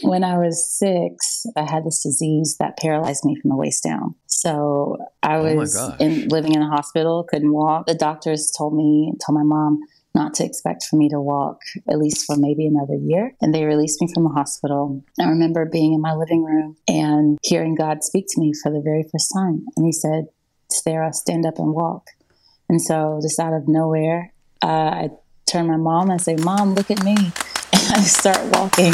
when I was six, I had this disease that paralyzed me from the waist down. So I Oh was gosh. in, living in a hospital, couldn't walk. The doctors told me, told my mom not to expect for me to walk at least for maybe another year. And they released me from the hospital. I remember being in my living room and hearing God speak to me for the very first time. And He said, Sarah, stand up and walk. And so, just out of nowhere, uh, I turn my mom and I say, Mom, look at me. And I start walking.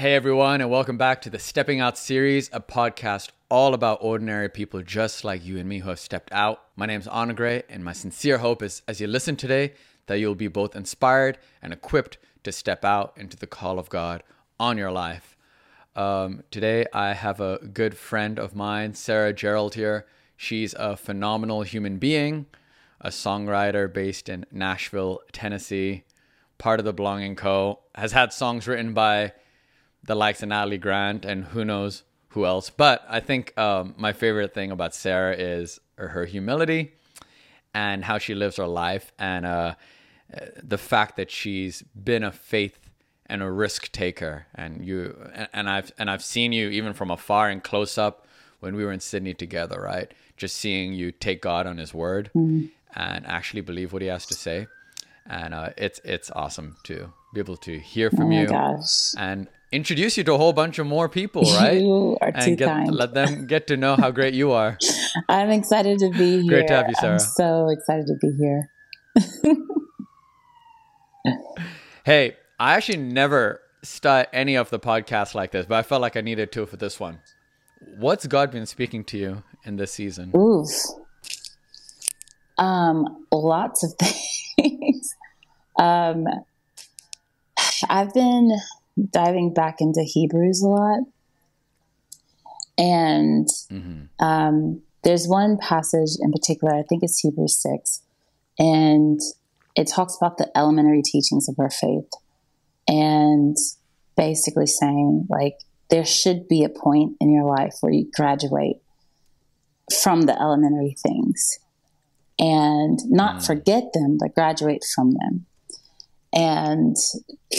Hey everyone, and welcome back to the Stepping Out series, a podcast all about ordinary people just like you and me who have stepped out. My name is Anugreh, and my sincere hope is as you listen today that you'll be both inspired and equipped to step out into the call of God on your life. Um, today, I have a good friend of mine, Sarah Gerald, here. She's a phenomenal human being, a songwriter based in Nashville, Tennessee, part of the Belonging Co. Has had songs written by the likes of Natalie Grant and who knows who else. But I think um, my favorite thing about Sarah is her humility and how she lives her life and uh, the fact that she's been a faith and a risk taker. And you and, and I've and I've seen you even from afar and close up when we were in Sydney together, right? Just seeing you take God on His word and actually believe what He has to say. And uh, it's it's awesome to be able to hear Oh from my you gosh. and introduce you to a whole bunch of more people, right? You are too and get, kind. let them get to know how great you are. I'm excited to be here. Great to have you, Sarah. I'm so excited to be here. Hey, I actually never start any of the podcasts like this, but I felt like I needed to for this one. What's God been speaking to you in this season? Oof. Um, lots of things. um, I've been diving back into Hebrews a lot. And Mm-hmm. um, there's one passage in particular, I think it's Hebrews 6, and it talks about the elementary teachings of our faith. And basically saying, like, there should be a point in your life where you graduate from the elementary things and not forget them, but graduate from them. And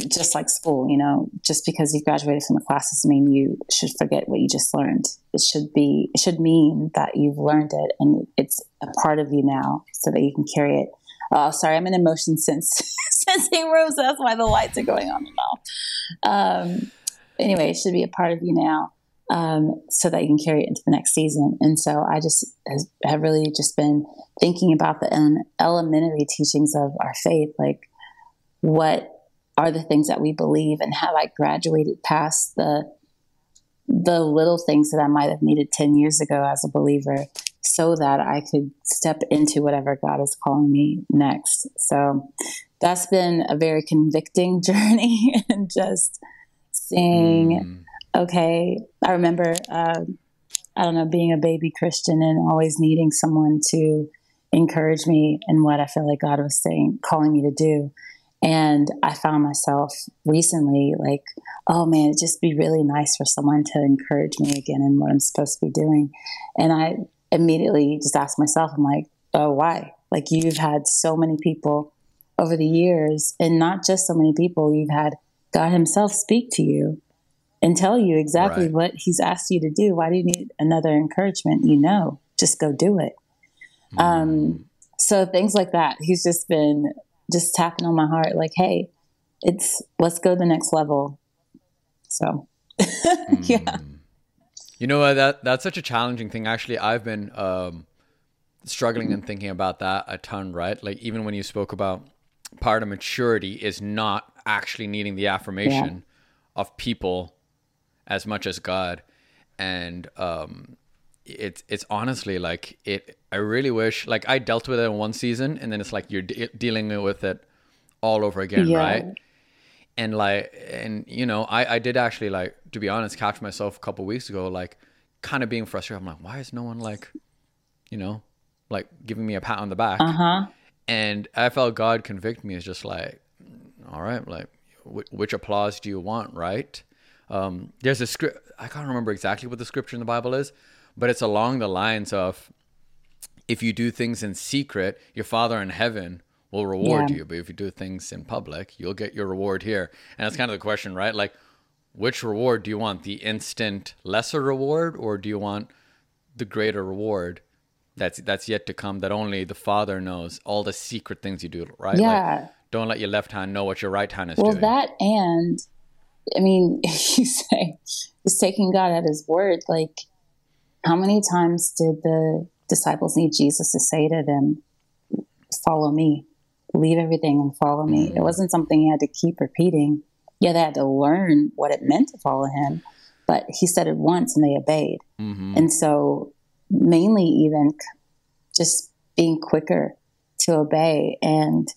just like school, you know, just because you've graduated from a class doesn't mean you should forget what you just learned. It should be, it should mean that you've learned it and it's a part of you now so that you can carry it. Oh, sorry, I'm in emotion motion sense sensing room, so that's why the lights are going on and off. Um, anyway, it should be a part of you now um, so that you can carry it into the next season. And so I just has, have really just been thinking about the ele- elementary teachings of our faith, like what are the things that we believe, and have I graduated past the the little things that I might have needed ten years ago as a believer, so that I could step into whatever God is calling me next. So that's been a very convicting journey, and just seeing Mm, okay, I remember, uh, I don't know, being a baby Christian and always needing someone to encourage me in what I feel like God was saying, calling me to do. And I found myself recently like, oh man, it'd just be really nice for someone to encourage me again in what I'm supposed to be doing. And I immediately just asked myself, I'm like, oh, why? Like, you've had so many people over the years, and not just so many people, you've had God Himself speak to you and tell you exactly Right. what he's asked you to do. Why do you need another encouragement? You know, just go do it. Um, so things like that. He's just been just tapping on my heart, like, hey, it's let's go to the next level. So, yeah, mm. You know what? That that's such a challenging thing. Actually, I've been um, struggling and thinking about that a ton. Right? Like even when you spoke about part of maturity is not actually needing the affirmation of people as much as God, and um, it's it's honestly like it. I really wish like I dealt with it in one season, and then it's like you're de- dealing with it all over again, Yeah. right? and like and you know I, I did actually like to be honest catch myself a couple weeks ago like kind of being frustrated i'm like why is no one like you know like giving me a pat on the back uh huh, and i felt god convict me as just like all right like wh- which applause do you want right um there's a script i can't remember exactly what the scripture in the bible is but it's along the lines of if you do things in secret, your Father in heaven will reward Yeah. you. But if you do things in public, you'll get your reward here. And that's kind of the question, right? Like, which reward do you want? The instant lesser reward, or do you want the greater reward that's that's yet to come? That only the Father knows all the secret things you do, right? Like, Yeah. don't let your left hand know what your right hand is Well, doing. Well, that and I mean, you say is taking God at His word. Like, how many times did the disciples need Jesus to say to them, "Follow me, leave everything and follow me"? Mm-hmm. It wasn't something He had to keep repeating. Yeah, they had to learn what it meant to follow Him, but He said it once and they obeyed. Mhm. And so, mainly, even just being quicker to obey. And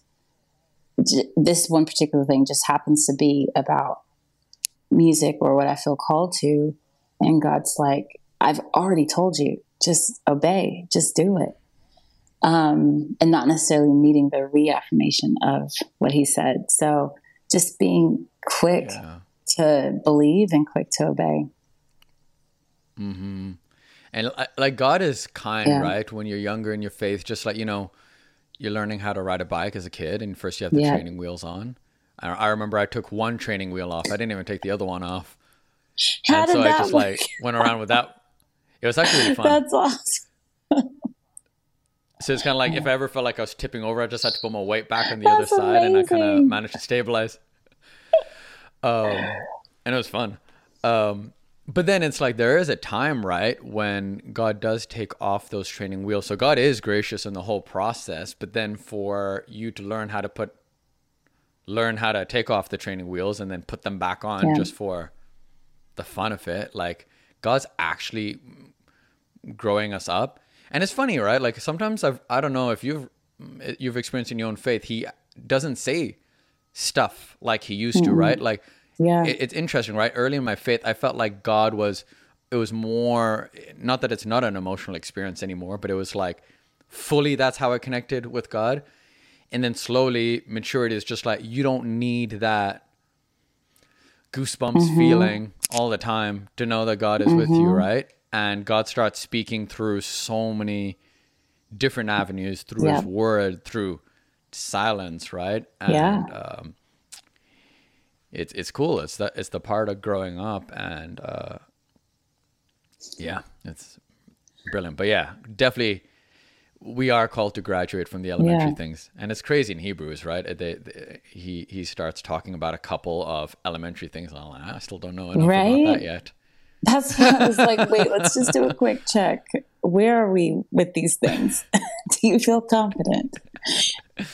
j- this one particular thing just happens to be about music or what I feel called to. And God's like, I've already told you, just obey, just do it. Um, and not necessarily needing the reaffirmation of what he said. So just being quick Yeah. to believe and quick to obey. Mm-hmm. And like God is kind, Yeah. right? When you're younger in your faith, just like you know, you're learning how to ride a bike as a kid, and first you have the Yeah. training wheels on. I, I remember I took one training wheel off. I didn't even take the other one off, How and did so I just like went around with that. It was actually really fun. That's awesome. so it's kind of like if I ever felt like I was tipping over, I just had to put my weight back on the other That's side, and I kind of managed to stabilize. Um, and it was fun. Um, but then it's like there is a time, right, when God does take off those training wheels. So God is gracious in the whole process, but then for you to learn how to put, learn how to take off the training wheels and then put them back on Yeah. just for the fun of it, like God's actually growing us up. And it's funny, right? Like sometimes I've I don't know if you've you've experienced in your own faith, he doesn't say stuff like he used to, mm-hmm. right? Like Yeah. it, it's interesting, right? Early in my faith, I felt like God was it was more not that it's not an emotional experience anymore, but it was like fully that's how I connected with God. And then slowly maturity is just like you don't need that goosebumps mm-hmm. feeling all the time to know that God is with you, mm-hmm. right? And God starts speaking through so many different avenues through Yeah. his word, through silence, right? And Yeah. um it's it's cool. It's the it's the part of growing up and uh yeah, it's brilliant. But yeah, definitely we are called to graduate from the elementary Yeah. things, and it's crazy in Hebrews, right? They, they, he he starts talking about a couple of elementary things, and I'm like, I still don't know enough about that yet. That's why I was like, wait, let's just do a quick check. Where are we with these things? do you feel confident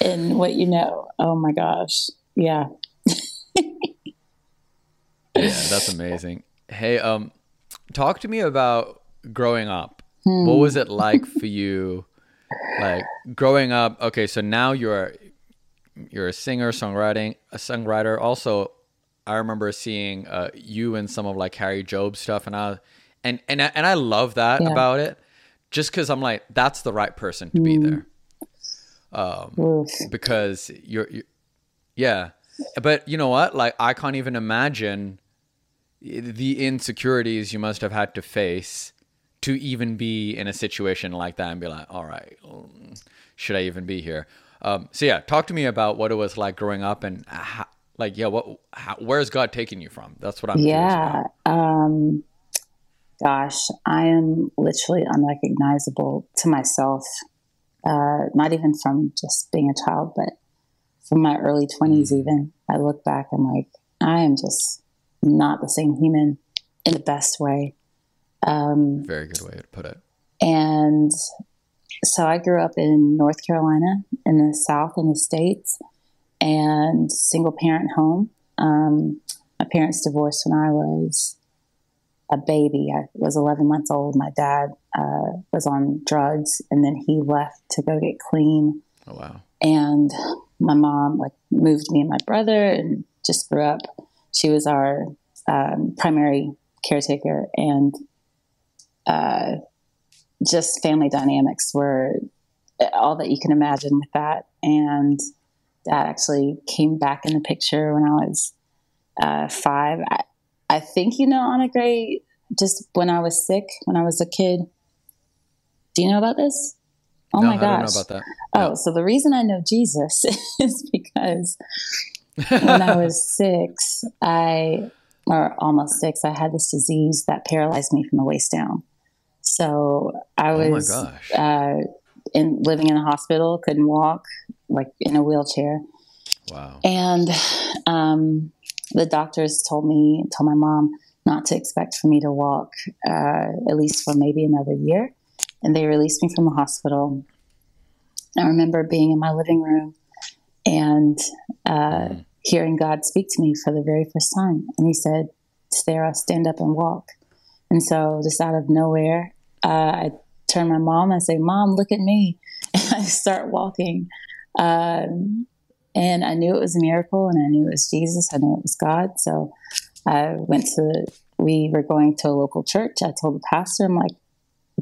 in what you know? Oh my gosh. Yeah. Yeah, that's amazing. Hey, um, talk to me about growing up. What was it like for you? Like growing up. Okay, so now you're you're a singer, songwriting, a songwriter. Also, I remember seeing uh, you and some of like Harry Job stuff, and I and and I, and I love that Yeah. about it. Just because I'm like, that's the right person to be there Oof. because you're, you yeah but you know what like i can't even imagine the insecurities you must have had to face to even be in a situation like that and be like all right um, should i even be here um, so yeah talk to me about what it was like growing up and how, like yeah what how, where's god taking you from that's what i'm Yeah. Um, gosh, I am literally unrecognizable to myself. Uh, not even from just being a child, but from my early 20s, even. I look back, I'm like, I am just not the same human in the best way. Um, very good way to put it and so I grew up in North Carolina in the South in the States and single parent home. Um, my parents divorced when I was a baby. I was 11 months old. My dad uh, was on drugs and then he left to go get clean. oh wow And my mom like moved me and my brother and just grew up. She was our um, primary caretaker and uh, just family dynamics were all that you can imagine with that. And dad actually came back in the picture when I was uh, five. I, I think you know Anugreh. Just when I was sick, when I was a kid. Do you know about this? Oh no, my I don't know gosh. about that. Oh, so the reason I know Jesus is because when I was six, I, or almost six, I had this disease that paralyzed me from the waist down. So I was Oh my gosh. uh, in living in a hospital, couldn't walk, like in a wheelchair. Wow. And um, the doctors told me, told my mom not to expect for me to walk uh, at least for maybe another year. And they released me from the hospital. I remember being in my living room and uh, hearing God speak to me for the very first time. And He said, Sarah, stand up and walk. And so, just out of nowhere, uh, I turn my mom and I say, Mom, look at me. And I start walking. Um, and I knew it was a miracle and I knew it was Jesus. I knew it was God. So I went to, we were going to a local church. I told the pastor, I'm like,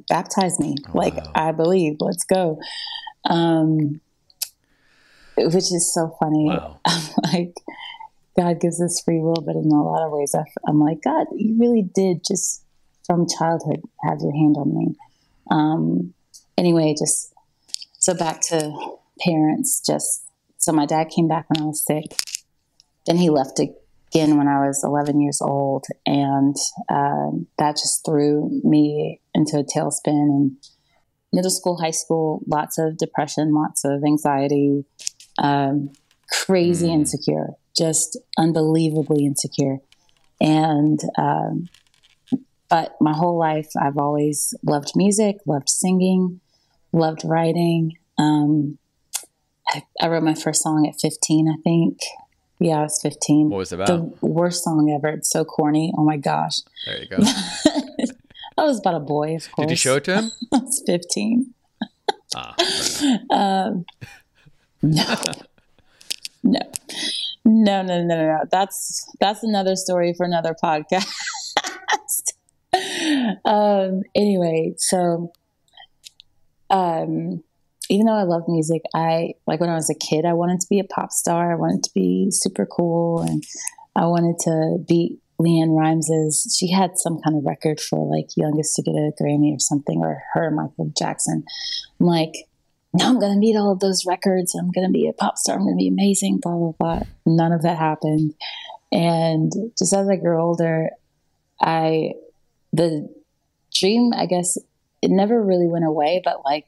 baptize me. like, wow. I believe, let's go. Um, which is so funny. Wow. I'm like, God gives us free will, but in a lot of ways, I, am like, God, you really did just from childhood have your hand on me. Um, anyway, just so back to parents, just so my dad came back when I was sick. Then he left again when I was 11 years old, and um, that just threw me into a tailspin. And middle school, high school, lots of depression, lots of anxiety, um, crazy Mm. insecure, just unbelievably insecure. And um, but my whole life, I've always loved music, loved singing, loved writing. Um, I, I wrote my first song at 15, I think. Yeah, I was 15. What was it about? The worst song ever. It's so corny. Oh my gosh. there you go. I was about a boy, of course. Did you show it to him? I was 15. Ah. Um, no, no, no, no, no, no, no. That's that's another story for another podcast. Um, anyway, so um, even though I love music, I like when I was a kid, I wanted to be a pop star. I wanted to be super cool, and I wanted to beat LeAnn Rimes's. She had some kind of record for like youngest to get a Grammy or something, or her Michael Jackson. I'm like, now I'm to meet all of those records. I'm to be a pop star. I'm to be amazing. Blah blah blah. None of that happened. And just as I grew older, I the dream, I guess, it never really went away. But like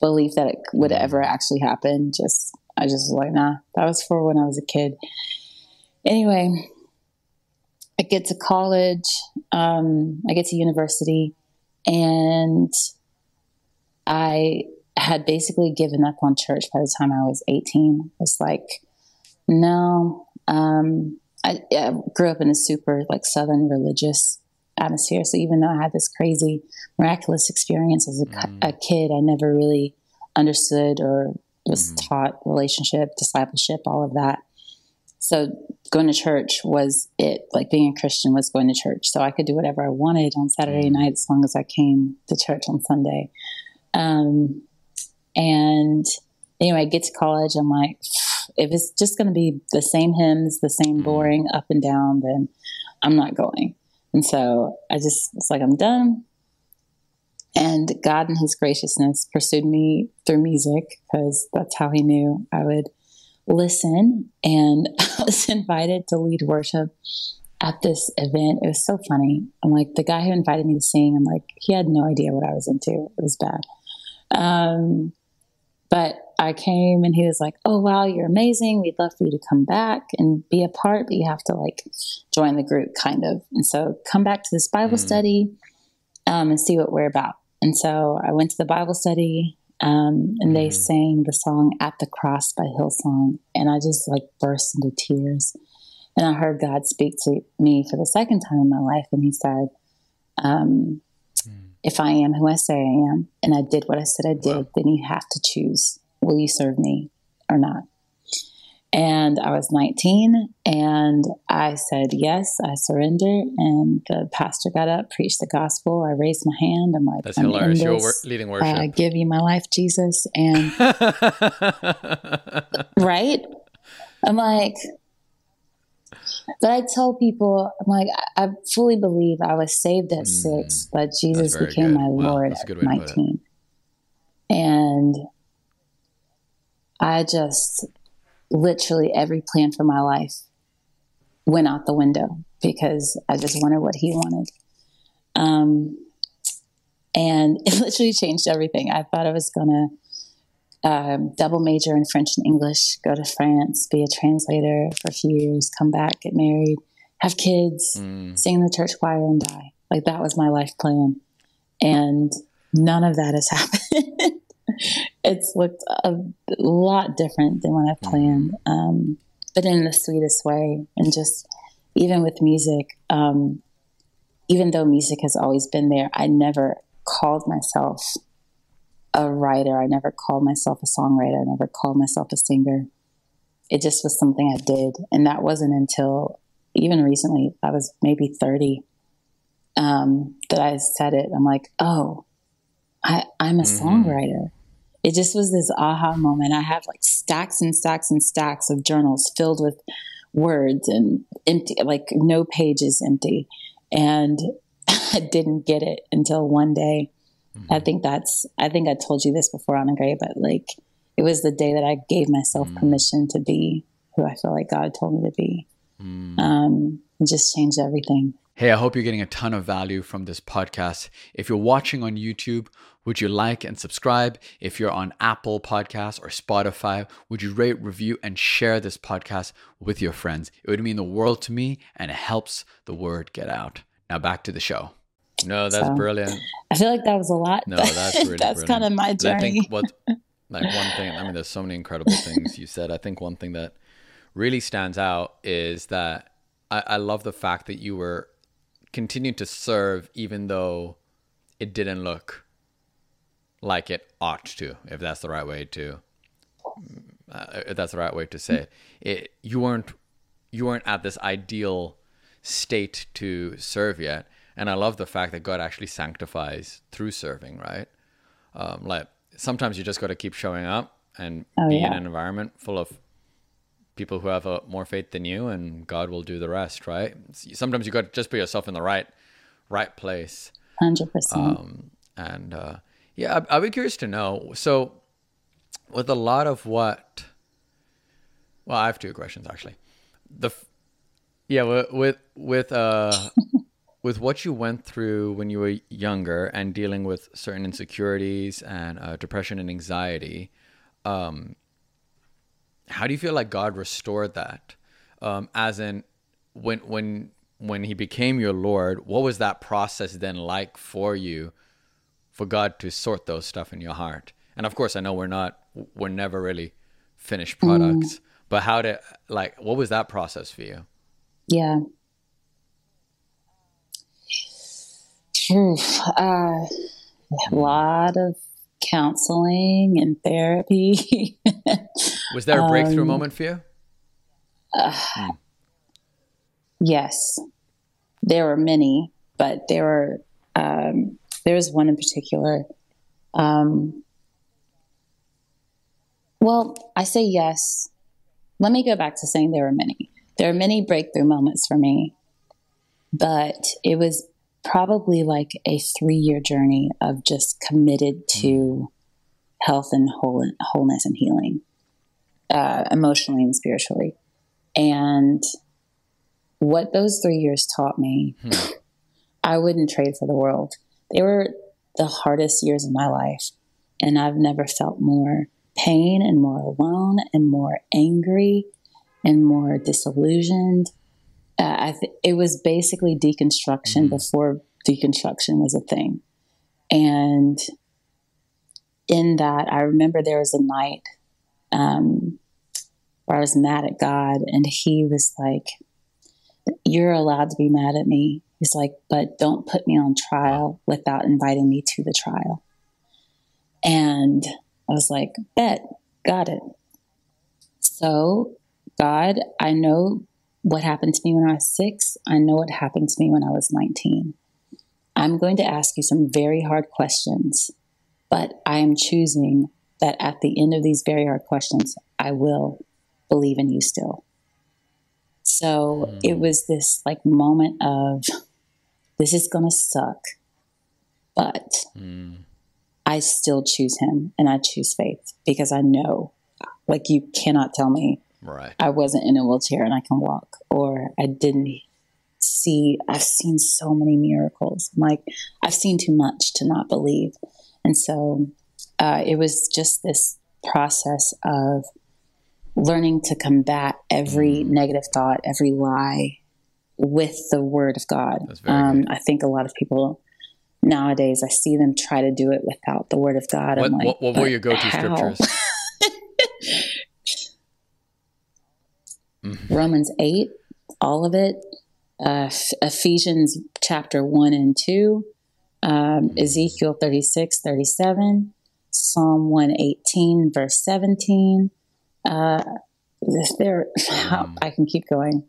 belief that it would ever actually happen, just I just was like, nah. That was for when I was a kid. Anyway, I get to college. Um, I get to university, and I had basically given up on church by the time I was 18. It's like, no. Um, I, I grew up in a super like Southern religious atmosphere. So even though I had this crazy, miraculous experience as a, Mm. a kid, I never really understood or was Mhm. taught relationship, discipleship, all of that. So going to church was it. Like being a Christian was going to church. So I could do whatever I wanted on Saturday Mm. night as long as I came to church on Sunday. Um, and anyway, I get to college. I'm like, if it's just going to be the same hymns, the same Mm. boring up and down, then I'm not going. And so I just, it's like, I'm done. And God, in His graciousness, pursued me through music because that's how He knew I would listen. And I was invited to lead worship at this event. It was so funny. I'm like, the guy who invited me to sing, I'm like, he had no idea what I was into. It was bad. Um, but I came and he was like, "Oh wow, you're amazing. We'd love for you to come back and be a part, but you have to like join the group, kind of. And so come back to this Bible Mm. study um, and see what we're about." And so I went to the Bible study, um, and they Mhm. sang the song "At the Cross" by Hillsong, and I just like burst into tears. And I heard God speak to me for the second time in my life, and He said, um, Mm. If I am who I say I am, and I did what I said I did, Wow. then you have to choose will you serve me or not? And I was 19 and I said, Yes, I surrender. And the pastor got up, preached the gospel. I raised my hand. I'm like, That's I'm hilarious. You were wor- leading I give you my life, Jesus. And right? I'm like, but I tell people, I'm like, I, fully believe I was saved at Mm. six, but Jesus became good. my Wow, Lord that's a good at way to put it. 19. And I just literally every plan for my life went out the window because I just wanted what he wanted. Um, and it literally changed everything. I thought I was going to um, double major in French and English, go to France, be a translator for a few years, come back, get married, have kids, mm. sing in the church choir, and die. Like that was my life plan. And none of that has happened. it's looked a lot different than what I mm. planned, um, but in the sweetest way. And just even with music, um, even though music has always been there, I never called myself a writer. I never called myself a songwriter. I never called myself a singer. It just was something I did. And that wasn't until even recently, I was maybe 30, um, that I said it. I'm like, oh, I, I'm a mm-hmm. songwriter. It just was this aha moment. I have like stacks and stacks and stacks of journals filled with words and empty, like no pages empty. And I didn't get it until one day. Mm-hmm. I think that's, I think I told you this before, Anugreh, but like it was the day that I gave myself mm-hmm. permission to be who I feel like God told me to be. Mm. Um, it just changed everything. Hey, I hope you're getting a ton of value from this podcast. If you're watching on YouTube, would you like and subscribe? If you're on Apple Podcasts or Spotify, would you rate, review, and share this podcast with your friends? It would mean the world to me and it helps the word get out. Now back to the show. No, that's so, brilliant. I feel like that was a lot. No, that's really that's kind of my journey. I think what like one thing. I mean, there's so many incredible things you said. I think one thing that really stands out is that I, I love the fact that you were continued to serve even though it didn't look like it ought to, if that's the right way to, uh, if that's the right way to say it. it. You weren't, you weren't at this ideal state to serve yet, and I love the fact that God actually sanctifies through serving. Right, um, like sometimes you just got to keep showing up and oh, be yeah. in an environment full of people who have a, more faith than you, and God will do the rest. Right? Sometimes you got to just put yourself in the right, right place. Hundred um, percent. And uh, yeah, I'd, I'd be curious to know. So, with a lot of what, well, I have two questions actually. The, yeah, with with with uh. With what you went through when you were younger and dealing with certain insecurities and uh, depression and anxiety, um, how do you feel like God restored that? Um, as in, when when when He became your Lord, what was that process then like for you, for God to sort those stuff in your heart? And of course, I know we're not, we're never really finished products, mm. but how did like what was that process for you? Yeah. Oof, uh, a lot of counseling and therapy. Was there a breakthrough um, moment for you? Uh, mm. Yes, there were many, but there were um, there was one in particular. Um, well, I say yes. Let me go back to saying there were many. There are many breakthrough moments for me, but it was probably like a three year journey of just committed to mm. health and whole, wholeness and healing, uh, emotionally and spiritually. And what those three years taught me, hmm. I wouldn't trade for the world. They were the hardest years of my life. And I've never felt more pain and more alone and more angry and more disillusioned uh, th- it was basically deconstruction mm-hmm. before deconstruction was a thing. And in that, I remember there was a night um, where I was mad at God, and He was like, You're allowed to be mad at me. He's like, But don't put me on trial without inviting me to the trial. And I was like, Bet, got it. So, God, I know what happened to me when I was six. I know what happened to me when I was 19. I'm going to ask you some very hard questions, but I am choosing that at the end of these very hard questions, I will believe in you still. So mm. it was this like moment of this is going to suck, but mm. I still choose him and I choose faith because I know, like, you cannot tell me Right. I wasn't in a wheelchair and I can walk, or I didn't see. I've seen so many miracles. I'm like, I've seen too much to not believe. And so uh, it was just this process of learning to combat every negative thought, every lie with the word of God. Um. I think a lot of people nowadays, I see them try to do it without the word of God. What, I'm like, what, what were your go-to how?" scriptures? Romans 8, all of it, uh, Ephesians chapter 1 and 2, um, Ezekiel 36, 37, Psalm 118, verse 17. Uh, there, I can keep going.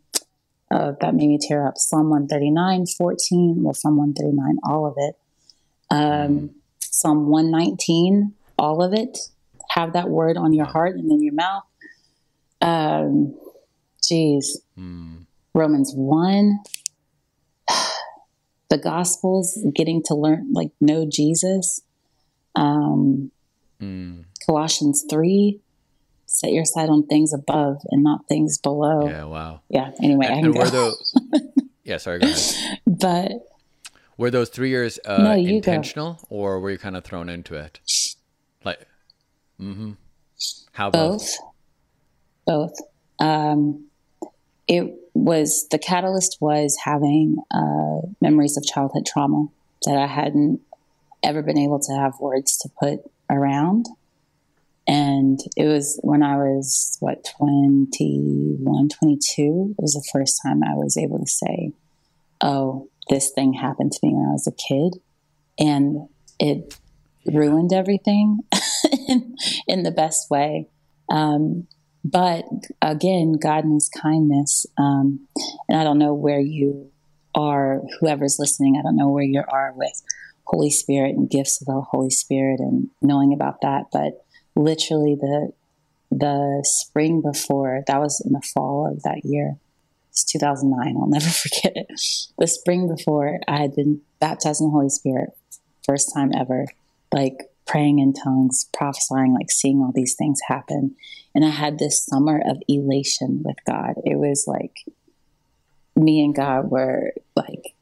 Uh, that made me tear up. Psalm 139, 14, well, Psalm 139, all of it. Um, Psalm 119, all of it. Have that word on your heart and in your mouth. Um, geez. Romans 1. The Gospels, getting to learn, like, know Jesus. Um, Mm, Colossians 3. Set your sight on things above and not things below. Yeah. Wow. Yeah. Anyway, I can and go. those? yeah. Sorry. Go ahead. but Were those three years uh, No, you go. intentional, or were you kind of thrown into it? Like, mm-hmm. How both? both both um, it was the catalyst was having uh, memories of childhood trauma that i hadn't ever been able to have words to put around. And it was when i was what 21 22 it was the first time i was able to say oh this thing happened to me when i was a kid. And it ruined everything in, in the best way. Um, but again, God and His kindness, um, and I don't know where you are, whoever's listening, I don't know where you are with Holy Spirit and gifts of the Holy Spirit and knowing about that, but literally the the spring before that was in the fall of that year. It's 2009. I'll never forget it. The spring before I had been baptized in the Holy Spirit, first time ever, like praying in tongues, prophesying, like seeing all these things happen. And I had this summer of elation with God. It was like me and God were like,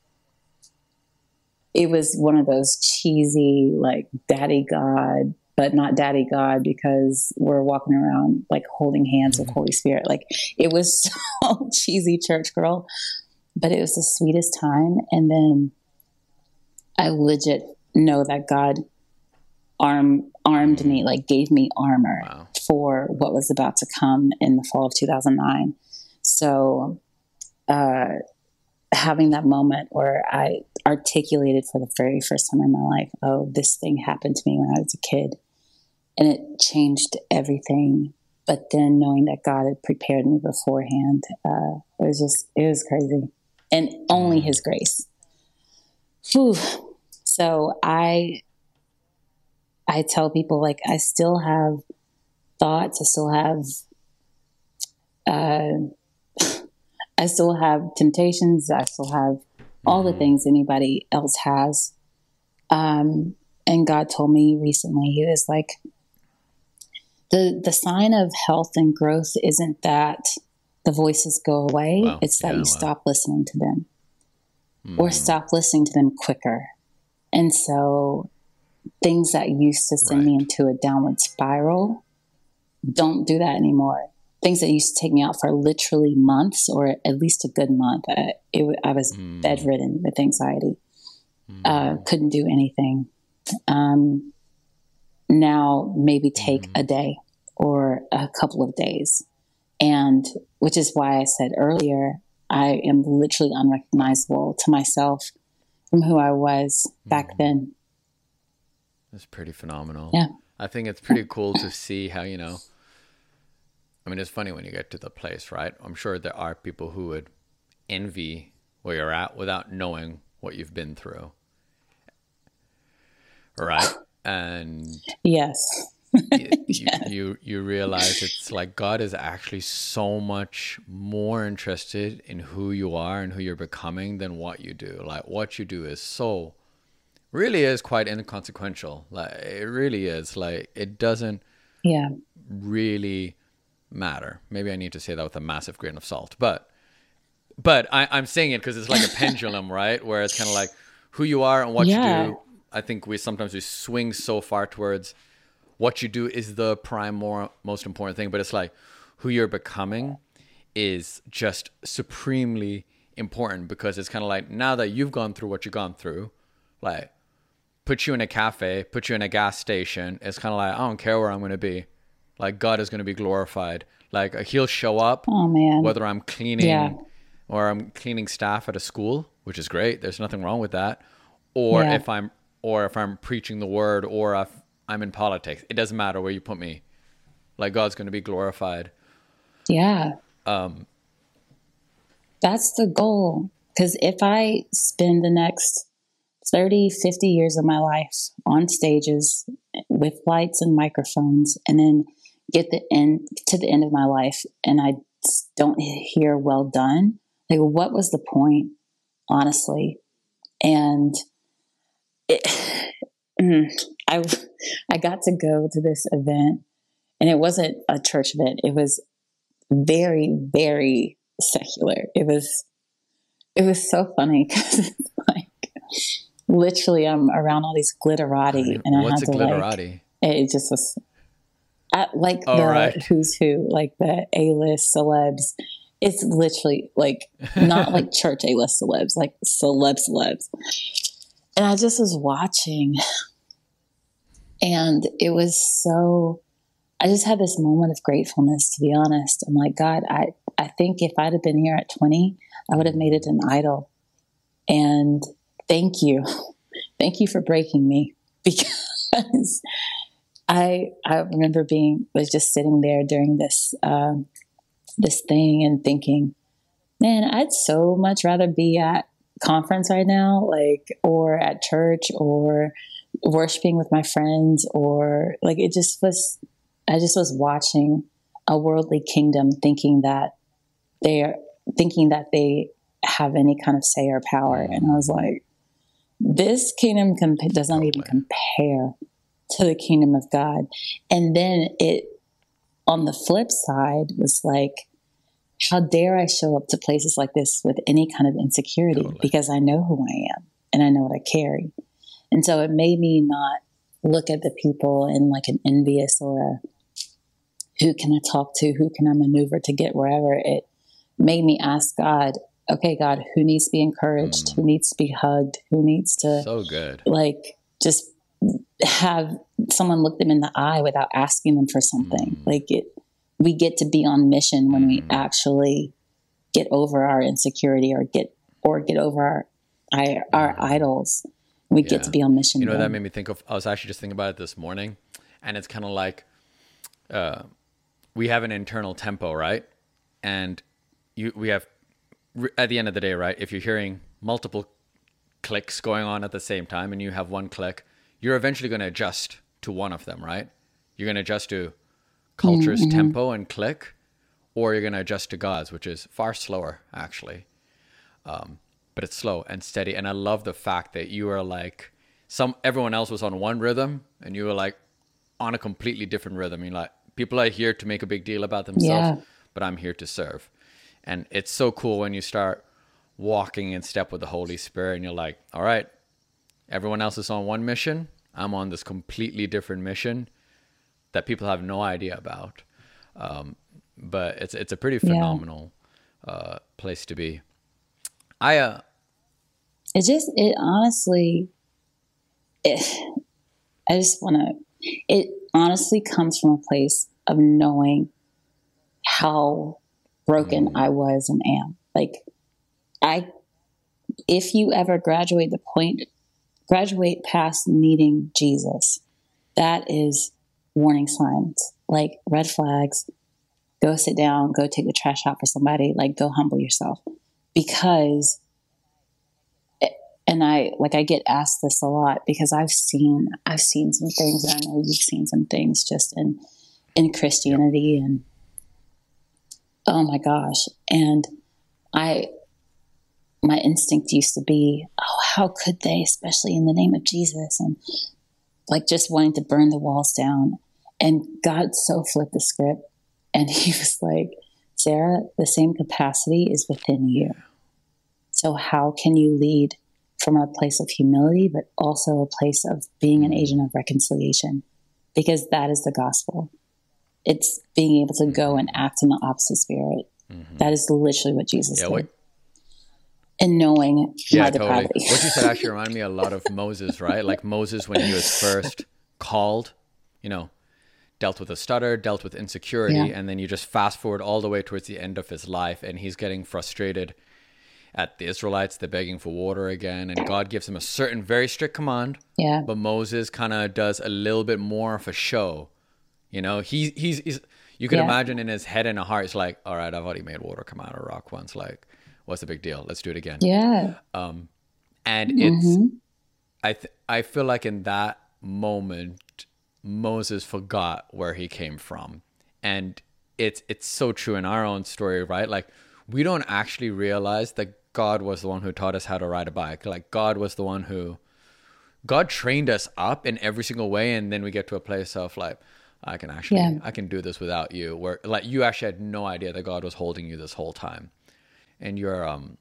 it was one of those cheesy, like daddy God, but not daddy God because we're walking around like holding hands with mm-hmm. Holy Spirit. Like it was so cheesy, church girl, but it was the sweetest time. And then I legit know that God arm armed me, like gave me armor Wow. for what was about to come in the fall of 2009. So, uh, having that moment where I articulated for the very first time in my life, oh, this thing happened to me when I was a kid, and it changed everything. But then knowing that God had prepared me beforehand, uh, it was just, it was crazy. And only His grace. Whew. So I I tell people like I still have thoughts, I still have uh, I still have temptations, I still have all the things anybody else has. Um, and God told me recently, He was like, the the sign of health and growth isn't that the voices go away; Wow. it's that Yeah, you wow. stop listening to them, or stop listening to them quicker. And so, things that used to send me into a downward spiral don't do that anymore. Things that used to take me out for literally months, or at least a good month, uh, it, I was bedridden with anxiety. Uh, couldn't do anything. Um, now, maybe take a day or a couple of days, and which is why I said earlier, I am literally unrecognizable to myself from who I was back then. That's pretty phenomenal. Yeah. I think it's pretty cool to see how, you know, I mean, it's funny when you get to the place, right? I'm sure there are people who would envy where you're at without knowing what you've been through. Right? And Yes. you, you, you you realize it's like God is actually so much more interested in who you are and who you're becoming than what you do. Like what you do is so really is quite inconsequential. Like it really is. Like it doesn't yeah really matter. Maybe I need to say that with a massive grain of salt, but but I, I'm saying it because it's like a pendulum, right? Where it's kind of like who you are and what yeah. you do. I think we sometimes we swing so far towards what you do is the prime more most important thing, but it's like who you're becoming is just supremely important because it's kind of like now that you've gone through what you've gone through, like put you in a cafe, put you in a gas station, it's kind of like I don't care where I'm going to be. Like God is going to be glorified. Like he'll show up oh, man. whether I'm cleaning yeah. or I'm cleaning staff at a school, which is great. There's nothing wrong with that. Or yeah. if I'm or if I'm preaching the word or if I'm in politics. It doesn't matter where you put me. Like God's going to be glorified. Yeah. Um that's the goal. Because if I spend the next 30, 50 years of my life on stages with lights and microphones, and then get the end to the end of my life and I don't hear well done, like what was the point, honestly? And it, mm, I I got to go to this event, and it wasn't a church event. It was very, very secular. It was it was so funny because it's like literally I'm around all these glitterati and What's I had to glitterati? like it just was at, like oh, the right. who's who, like the A list celebs. It's literally like not like church A list celebs, like celeb celebs. And I just was watching and it was so I just had this moment of gratefulness to be honest. I'm like, God, I I think if I'd have been here at 20, I would have made it an idol. And thank you. Thank you for breaking me because I I remember being was just sitting there during this um, this thing and thinking, man, I'd so much rather be at conference right now, like or at church or worshiping with my friends or like it just was. I just was watching a worldly kingdom, thinking that they are thinking that they have any kind of say or power. And I was like, this kingdom comp- does not oh, even compare to the kingdom of God. And then it, on the flip side, was like, how dare I show up to places like this with any kind of insecurity totally. because I know who I am and I know what I carry. And so it made me not look at the people in like an envious or a who can I talk to, who can I maneuver to get wherever. It made me ask God, okay, God, who needs to be encouraged? Mm. Who needs to be hugged? Who needs to so good like just have someone look them in the eye without asking them for something. Mm. Like it, we get to be on mission when mm. we actually get over our insecurity or get or get over our our, our idols. We yeah. get to be on mission. You know, then. that made me think of. I was actually just thinking about it this morning, and it's kind of like, uh, we have an internal tempo, right? And you, we have at the end of the day, right? If you're hearing multiple clicks going on at the same time, and you have one click you're eventually going to adjust to one of them, right? You're going to adjust to culture's mm-hmm. tempo and click, or you're going to adjust to God's, which is far slower, actually. Um, but it's slow and steady. And I love the fact that you are like, some everyone else was on one rhythm, and you were like on a completely different rhythm. You're like, people are here to make a big deal about themselves, yeah. but I'm here to serve. And it's so cool when you start walking in step with the Holy Spirit, and you're like, all right, Everyone else is on one mission. I'm on this completely different mission that people have no idea about. Um, but it's it's a pretty phenomenal yeah. uh, place to be. I uh, it just it honestly, it, I just want to. It honestly comes from a place of knowing how broken. I was and am. Like I, if you ever graduate the point graduate past needing Jesus, that is warning signs, like red flags. Go sit down, go take the trash out for somebody, like go humble yourself. Because, and I, like, I get asked this a lot because I've seen, I've seen some things, and I know you've seen some things just in, in Christianity and, oh my gosh. And I, my instinct used to be, oh, how could they, especially in the name of Jesus, and like just wanting to burn the walls down. And God so flipped the script, and He was like, Sarah, the same capacity is within you. So, how can you lead from a place of humility, but also a place of being an agent of reconciliation? Because that is the gospel. It's being able to go and act in the opposite spirit. Mm-hmm. That is literally what Jesus yeah, did. What, and knowing yeah, my totally. depravity. what you said actually reminded me a lot of Moses, right? Like Moses when he was first called, you know, dealt with a stutter, dealt with insecurity, yeah. and then you just fast forward all the way towards the end of his life, and he's getting frustrated at the Israelites. They're begging for water again, and God gives him a certain very strict command. Yeah. But Moses kind of does a little bit more of a show. You know, he, he's he's you can yeah. imagine in his head and a heart, it's like, "All right, I've already made water come out of rock once. Like, what's the big deal? Let's do it again." Yeah. Um, and it's mm-hmm. I th- I feel like in that moment Moses forgot where he came from. And it's it's so true in our own story, right? Like we don't actually realize that God was the one who taught us how to ride a bike. Like God was the one who God trained us up in every single way and then we get to a place of like I can actually yeah. I can do this without you where like you actually had no idea that God was holding you this whole time. And you're um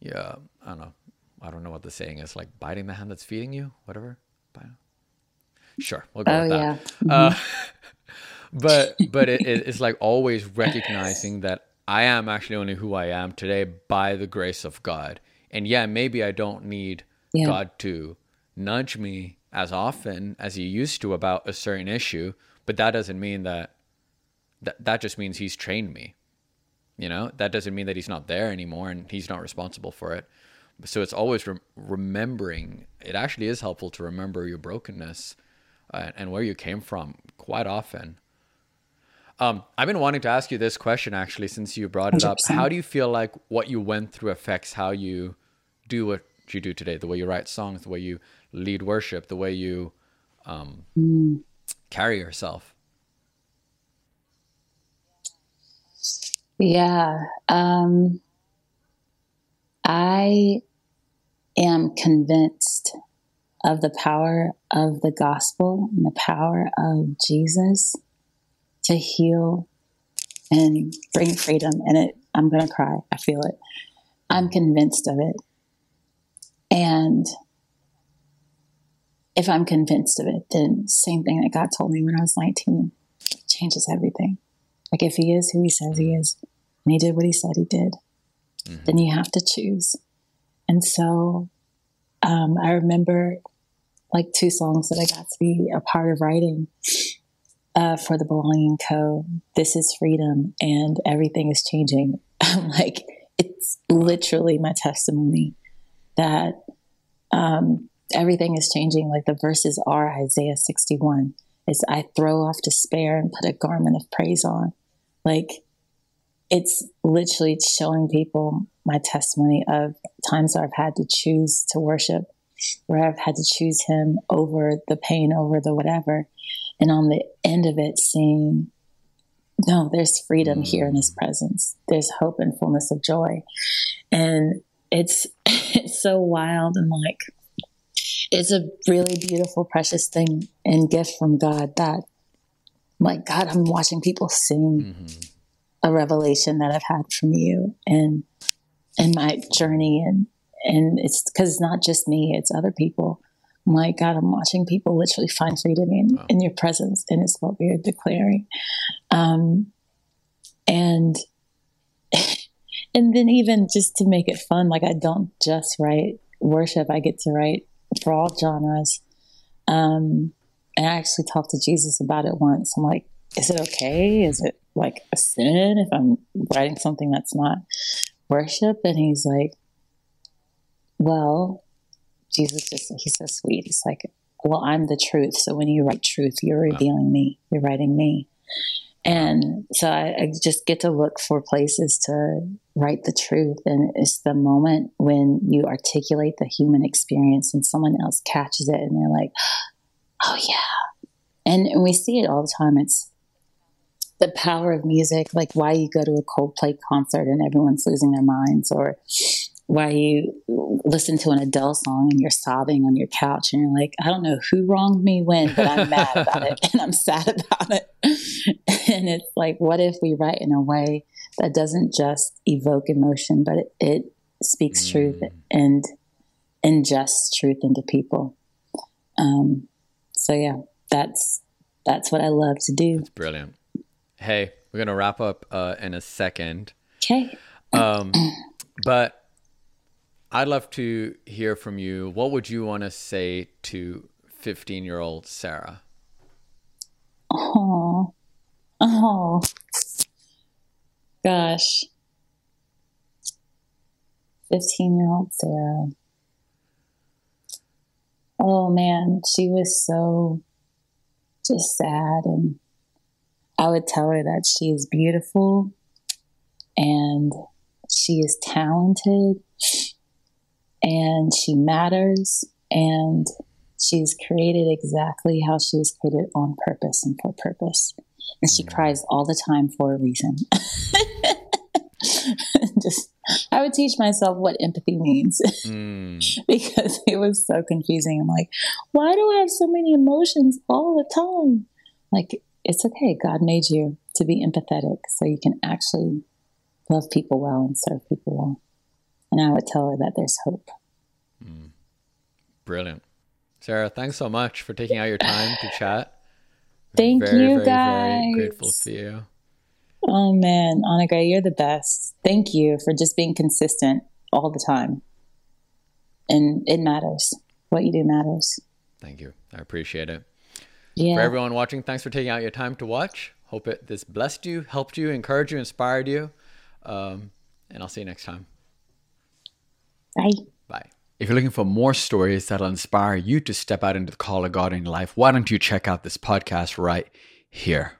yeah, I don't know. I don't know what the saying is like biting the hand that's feeding you, whatever. Sure, we'll go oh, with that. Yeah. Mm-hmm. Uh, but but it, it's like always recognizing that I am actually only who I am today by the grace of God. And yeah, maybe I don't need yeah. God to nudge me as often as he used to about a certain issue, but that doesn't mean that that that just means he's trained me. You know, that doesn't mean that he's not there anymore and he's not responsible for it. So it's always re- remembering. It actually is helpful to remember your brokenness uh, and where you came from quite often. Um, I've been wanting to ask you this question actually since you brought it 100%. up. How do you feel like what you went through affects how you do what you do today? The way you write songs, the way you lead worship, the way you um, mm. carry yourself. Yeah, um, I am convinced of the power of the gospel and the power of Jesus to heal and bring freedom. And it, I'm going to cry. I feel it. I'm convinced of it. And if I'm convinced of it, then same thing that God told me when I was 19 changes everything. Like if he is who he says he is, and he did what he said he did, mm-hmm. then you have to choose. And so um, I remember like two songs that I got to be a part of writing uh, for the Belonging Co. This is freedom, and everything is changing. like it's literally my testimony that um, everything is changing. Like the verses are Isaiah 61. Is I throw off despair and put a garment of praise on. Like it's literally showing people my testimony of times where I've had to choose to worship where I've had to choose him over the pain, over the whatever. And on the end of it, seeing, no, there's freedom mm. here in his presence. There's hope and fullness of joy. And it's, it's so wild and like, it's a really beautiful, precious thing and gift from God that, my God, I'm watching people sing mm-hmm. a revelation that I've had from you and and my journey and and it's because it's not just me; it's other people. My God, I'm watching people literally find freedom in, wow. in your presence, and it's what we are declaring. Um, and and then even just to make it fun, like I don't just write worship; I get to write for all genres. Um, and I actually talked to Jesus about it once. I'm like, is it okay? Is it like a sin if I'm writing something that's not worship? And he's like, well, Jesus just, he's so sweet. He's like, well, I'm the truth. So when you write truth, you're revealing me, you're writing me. And so I, I, just get to look for places to write the truth. And it's the moment when you articulate the human experience and someone else catches it and they're like, oh, yeah. And, and we see it all the time. It's the power of music, like why you go to a Coldplay concert and everyone's losing their minds, or why you listen to an Adele song and you're sobbing on your couch and you're like, I don't know who wronged me when, but I'm mad about it and I'm sad about it. and it's like, what if we write in a way that doesn't just evoke emotion, but it, it speaks mm. truth and ingests truth into people. Um, so yeah, that's that's what I love to do. That's brilliant. Hey, we're gonna wrap up uh, in a second. Okay. Um, but I'd love to hear from you. What would you want to say to 15 year old Sarah? Oh, oh, gosh. 15 year old Sarah. Oh man, she was so just sad. And I would tell her that she is beautiful and she is talented and she matters and she's created exactly how she was created on purpose and for purpose. And she mm. cries all the time for a reason. Just, I would teach myself what empathy means mm. because it was so confusing. I'm like, why do I have so many emotions all the time? Like, it's okay. God made you to be empathetic so you can actually love people well and serve people well. And I would tell her that there's hope. Mm. Brilliant. Sarah, thanks so much for taking out your time to chat. Thank very, you, very, guys. Very grateful to you. Oh man, Anugreh, you're the best. Thank you for just being consistent all the time. And it matters. What you do matters. Thank you. I appreciate it. Yeah. For everyone watching, thanks for taking out your time to watch. Hope it this blessed you, helped you, encouraged you, inspired you. Um, and I'll see you next time. Bye. Bye. If you're looking for more stories that'll inspire you to step out into the call of God in your life, why don't you check out this podcast right here?